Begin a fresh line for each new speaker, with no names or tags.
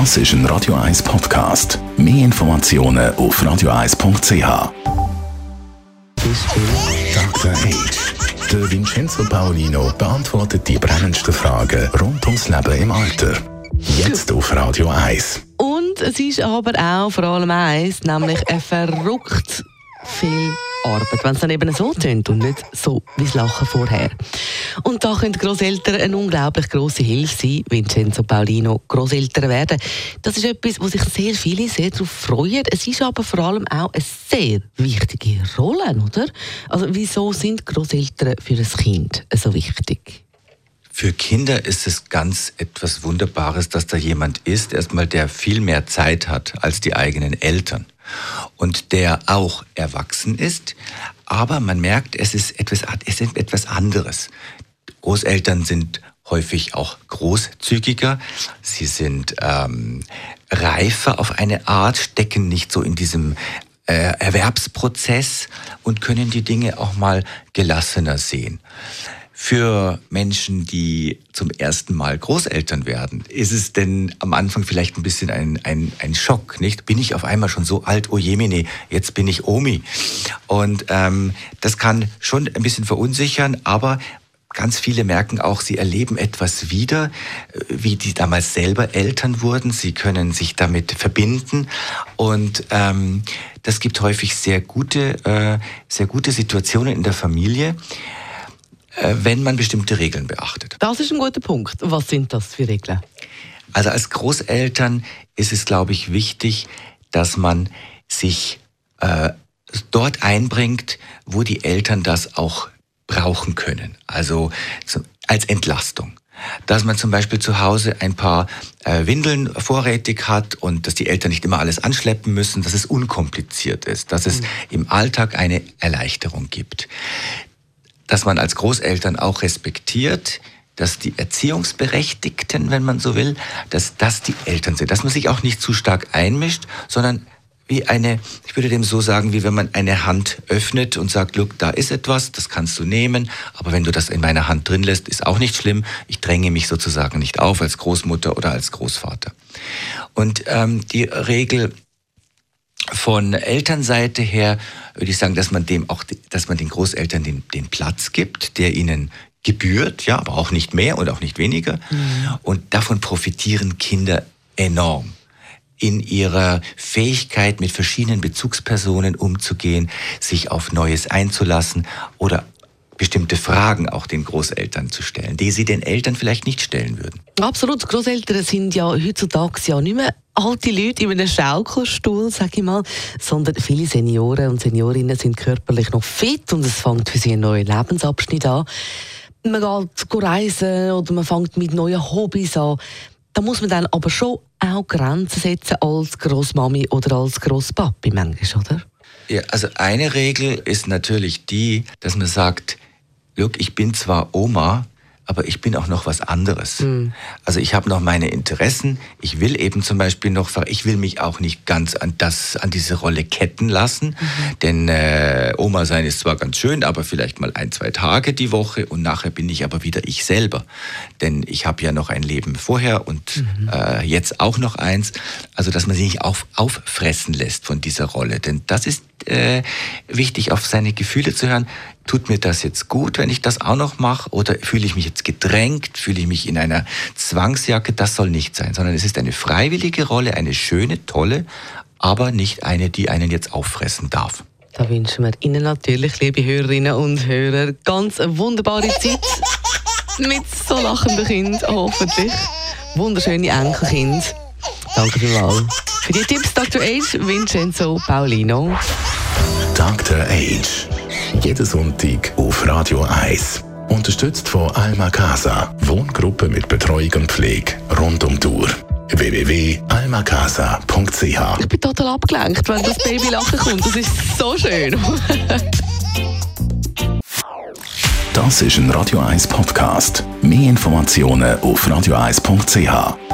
Das ist ein Radio 1 Podcast. Mehr Informationen auf radio1.ch. Dr. H. Der Vincenzo Paolino beantwortet die brennendsten Fragen rund ums Leben im Alter. Jetzt auf Radio 1.
Und es ist aber auch vor allem eins, nämlich ein verrückt viel Arbeit, wenn es dann eben so tönt und nicht so wie das Lachen vorher. Und da können Großeltern eine unglaublich große Hilfe sein, Vincenzo Paulino, Großeltern werden. Das ist etwas, wo sich sehr viele sehr darauf freuen. Es ist aber vor allem auch eine sehr wichtige Rolle, oder? Also wieso sind Großeltern für ein Kind so wichtig?
Für Kinder ist es ganz etwas Wunderbares, dass da jemand ist, erstmal der viel mehr Zeit hat als die eigenen Eltern und der auch erwachsen ist, aber man merkt, es ist etwas, es ist etwas anderes. Großeltern sind häufig auch großzügiger, sie sind ähm, reifer auf eine Art, stecken nicht so in diesem äh, Erwerbsprozess und können die Dinge auch mal gelassener sehen. Für Menschen, die zum ersten Mal Großeltern werden, ist es denn am Anfang vielleicht ein bisschen ein, ein, ein Schock, nicht? Bin ich auf einmal schon so alt, oh Jemine, jetzt bin ich Omi. Und ähm, das kann schon ein bisschen verunsichern, aber ganz viele merken auch, sie erleben etwas wieder, äh, wie die damals selber Eltern wurden. Sie können sich damit verbinden und ähm, das gibt häufig sehr gute, äh, sehr gute Situationen in der Familie. Äh, wenn man bestimmte Regeln beachtet.
Das ist ein guter Punkt. Was sind das für Regeln?
Also als Großeltern ist es, glaube ich, wichtig, dass man sich äh, dort einbringt, wo die Eltern das auch brauchen können. Also als Entlastung. Dass man zum Beispiel zu Hause ein paar äh, Windeln vorrätig hat und dass die Eltern nicht immer alles anschleppen müssen, dass es unkompliziert ist, dass es mhm. im Alltag eine Erleichterung gibt dass man als Großeltern auch respektiert, dass die Erziehungsberechtigten, wenn man so will, dass das die Eltern sind, dass man sich auch nicht zu stark einmischt, sondern wie eine, ich würde dem so sagen, wie wenn man eine Hand öffnet und sagt, look, da ist etwas, das kannst du nehmen, aber wenn du das in meiner Hand drin lässt, ist auch nicht schlimm. Ich dränge mich sozusagen nicht auf als Großmutter oder als Großvater. Und ähm, die Regel von Elternseite her würde ich sagen, dass man dem auch, dass man den Großeltern den, den Platz gibt, der ihnen gebührt, ja, aber auch nicht mehr und auch nicht weniger. Mhm. Und davon profitieren Kinder enorm in ihrer Fähigkeit, mit verschiedenen Bezugspersonen umzugehen, sich auf Neues einzulassen oder bestimmte Fragen auch den Großeltern zu stellen, die sie den Eltern vielleicht nicht stellen würden.
Absolut. Großeltern sind ja heutzutage ja nicht mehr alte Leute in einem Schaukelstuhl, sage ich mal, sondern viele Senioren und Seniorinnen sind körperlich noch fit und es fängt für sie ein neuer Lebensabschnitt an. Man geht reisen oder man fängt mit neuen Hobbys an. Da muss man dann aber schon auch Grenzen setzen als Großmami oder als Großpapi manchmal, oder?
Ja, also eine Regel ist natürlich die, dass man sagt, look, ich bin zwar Oma, aber ich bin auch noch was anderes. Mhm. Also ich habe noch meine Interessen. Ich will eben zum Beispiel noch, ich will mich auch nicht ganz an das, an diese Rolle ketten lassen, mhm. denn äh, Oma sein ist zwar ganz schön, aber vielleicht mal ein, zwei Tage die Woche und nachher bin ich aber wieder ich selber, denn ich habe ja noch ein Leben vorher und mhm. äh, jetzt auch noch eins. Also dass man sich nicht auf, auffressen lässt von dieser Rolle, denn das ist äh, wichtig, auf seine Gefühle zu hören. Tut mir das jetzt gut, wenn ich das auch noch mache? Oder fühle ich mich jetzt gedrängt? Fühle ich mich in einer Zwangsjacke? Das soll nicht sein, sondern es ist eine freiwillige Rolle, eine schöne, tolle, aber nicht eine, die einen jetzt auffressen darf.
Da wünschen wir Ihnen natürlich, liebe Hörerinnen und Hörer, ganz eine wunderbare Zeit mit so lachenden Kindern, hoffentlich. Wunderschöne Enkelkind. Danke vielmals. Für die Tipps Dr. Age, Vincenzo Paulino.
Dr. Age. Jeden Sonntag auf Radio 1. Unterstützt von Alma Casa. Wohngruppe mit Betreuung und Pflege rund um die Uhr. www.almacasa.ch
Ich bin total abgelenkt, wenn das Baby lachen kommt. Das ist so schön.
das ist ein Radio 1 Podcast. Mehr Informationen auf radio1.ch.